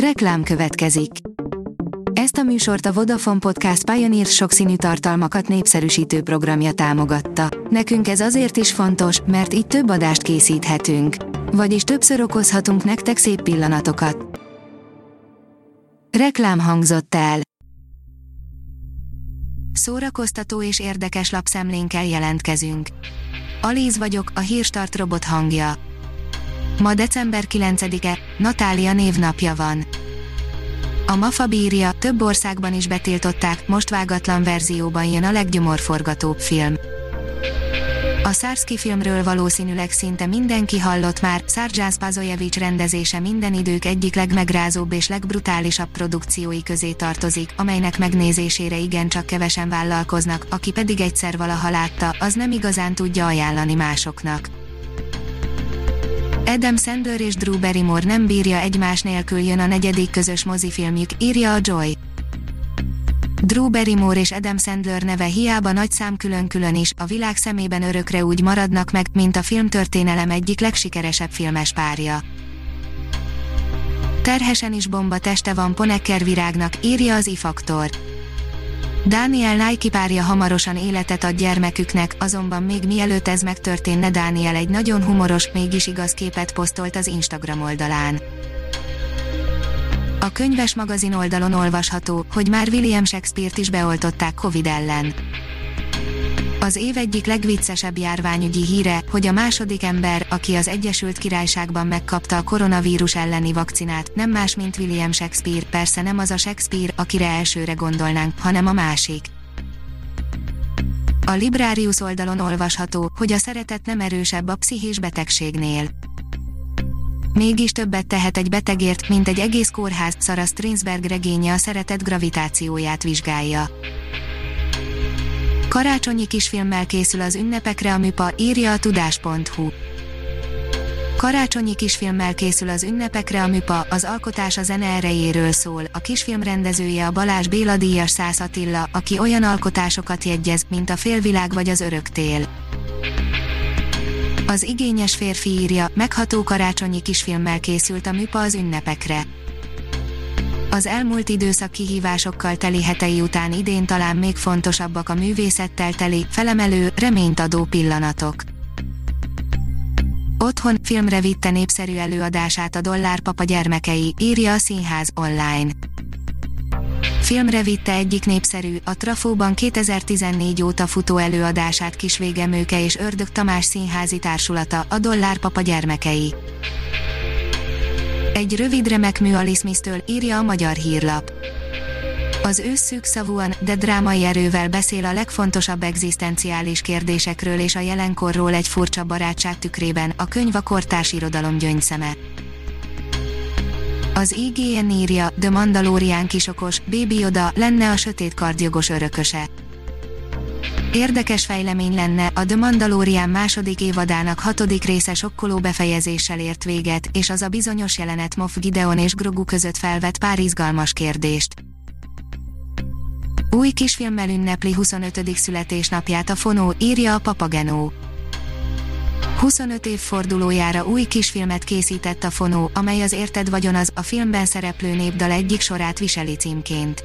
Reklám következik. Ezt a műsort a Vodafone Podcast Pioneer sokszínű tartalmakat népszerűsítő programja támogatta. Nekünk ez azért is fontos, mert így több adást készíthetünk. Vagyis többször okozhatunk nektek szép pillanatokat. Reklám hangzott el. Szórakoztató és érdekes lapszemlénkkel jelentkezünk. Alíz vagyok, a hírstart robot hangja. Ma december 9-e, Natália névnapja van. A MAFA bírja, több országban is betiltották, most vágatlan verzióban jön a leggyomorforgatóbb film. A Szárszki filmről valószínűleg szinte mindenki hallott már, Szárdzsász Pazojevics rendezése minden idők egyik legmegrázóbb és legbrutálisabb produkciói közé tartozik, amelynek megnézésére igencsak kevesen vállalkoznak, aki pedig egyszer valaha látta, az nem igazán tudja ajánlani másoknak. Adam Sandler és Drew Barrymore nem bírja egymás nélkül jön a negyedik közös mozifilmjük, írja a Joy. Drew Barrymore és Adam Sandler neve hiába nagy szám külön-külön is, a világ szemében örökre úgy maradnak meg, mint a filmtörténelem egyik legsikeresebb filmes párja. Terhesen is bomba teste van Ponecker virágnak, írja az ifaktor. Dániel Nike párja hamarosan életet ad gyermeküknek, azonban még mielőtt ez megtörténne Dániel egy nagyon humoros, mégis igaz képet posztolt az Instagram oldalán. A könyves magazin oldalon olvasható, hogy már William Shakespeare-t is beoltották Covid ellen. Az év egyik legviccesebb járványügyi híre, hogy a második ember, aki az Egyesült Királyságban megkapta a koronavírus elleni vakcinát, nem más, mint William Shakespeare, persze nem az a Shakespeare, akire elsőre gondolnánk, hanem a másik. A Librarius oldalon olvasható, hogy a szeretet nem erősebb a pszichés betegségnél. Mégis többet tehet egy betegért, mint egy egész kórház, Sarah Strinsberg regénye a szeretet gravitációját vizsgálja. Karácsonyi kisfilmmel készül az ünnepekre a műpa, írja a tudás.hu. Karácsonyi kisfilmmel készül az ünnepekre a műpa, az alkotás a zene erejéről szól. A kisfilm rendezője a Balázs Béla díjas Szász Attila, aki olyan alkotásokat jegyez, mint a Félvilág vagy az Öröktél. Az igényes férfi írja, megható karácsonyi kisfilmmel készült a műpa az ünnepekre. Az elmúlt időszak kihívásokkal teli hetei után idén talán még fontosabbak a művészettel teli, felemelő, reményt adó pillanatok. Otthon filmre vitte népszerű előadását a Dollárpapa gyermekei, írja a Színház online. Filmre vitte egyik népszerű, a Trafóban 2014 óta futó előadását Kisvégemőke és Ördög Tamás színházi társulata, a Dollárpapa gyermekei. Egy rövid remek mű írja a magyar hírlap. Az ősz szűkszavúan, de drámai erővel beszél a legfontosabb egzisztenciális kérdésekről és a jelenkorról egy furcsa barátság tükrében, a könyv a kortárs irodalom gyöngyszeme. Az IGN írja, The Mandalorian kisokos, Baby Yoda lenne a sötét kardjogos örököse. Érdekes fejlemény lenne, a The Mandalorian második évadának hatodik része sokkoló befejezéssel ért véget, és az a bizonyos jelenet Moff Gideon és Grogu között felvet pár izgalmas kérdést. Új kisfilmmel ünnepli 25. születésnapját a Fonó, írja a Papagenó. 25 év fordulójára új kisfilmet készített a Fonó, amely az Érted vagyon az, a filmben szereplő népdal egyik sorát viseli címként.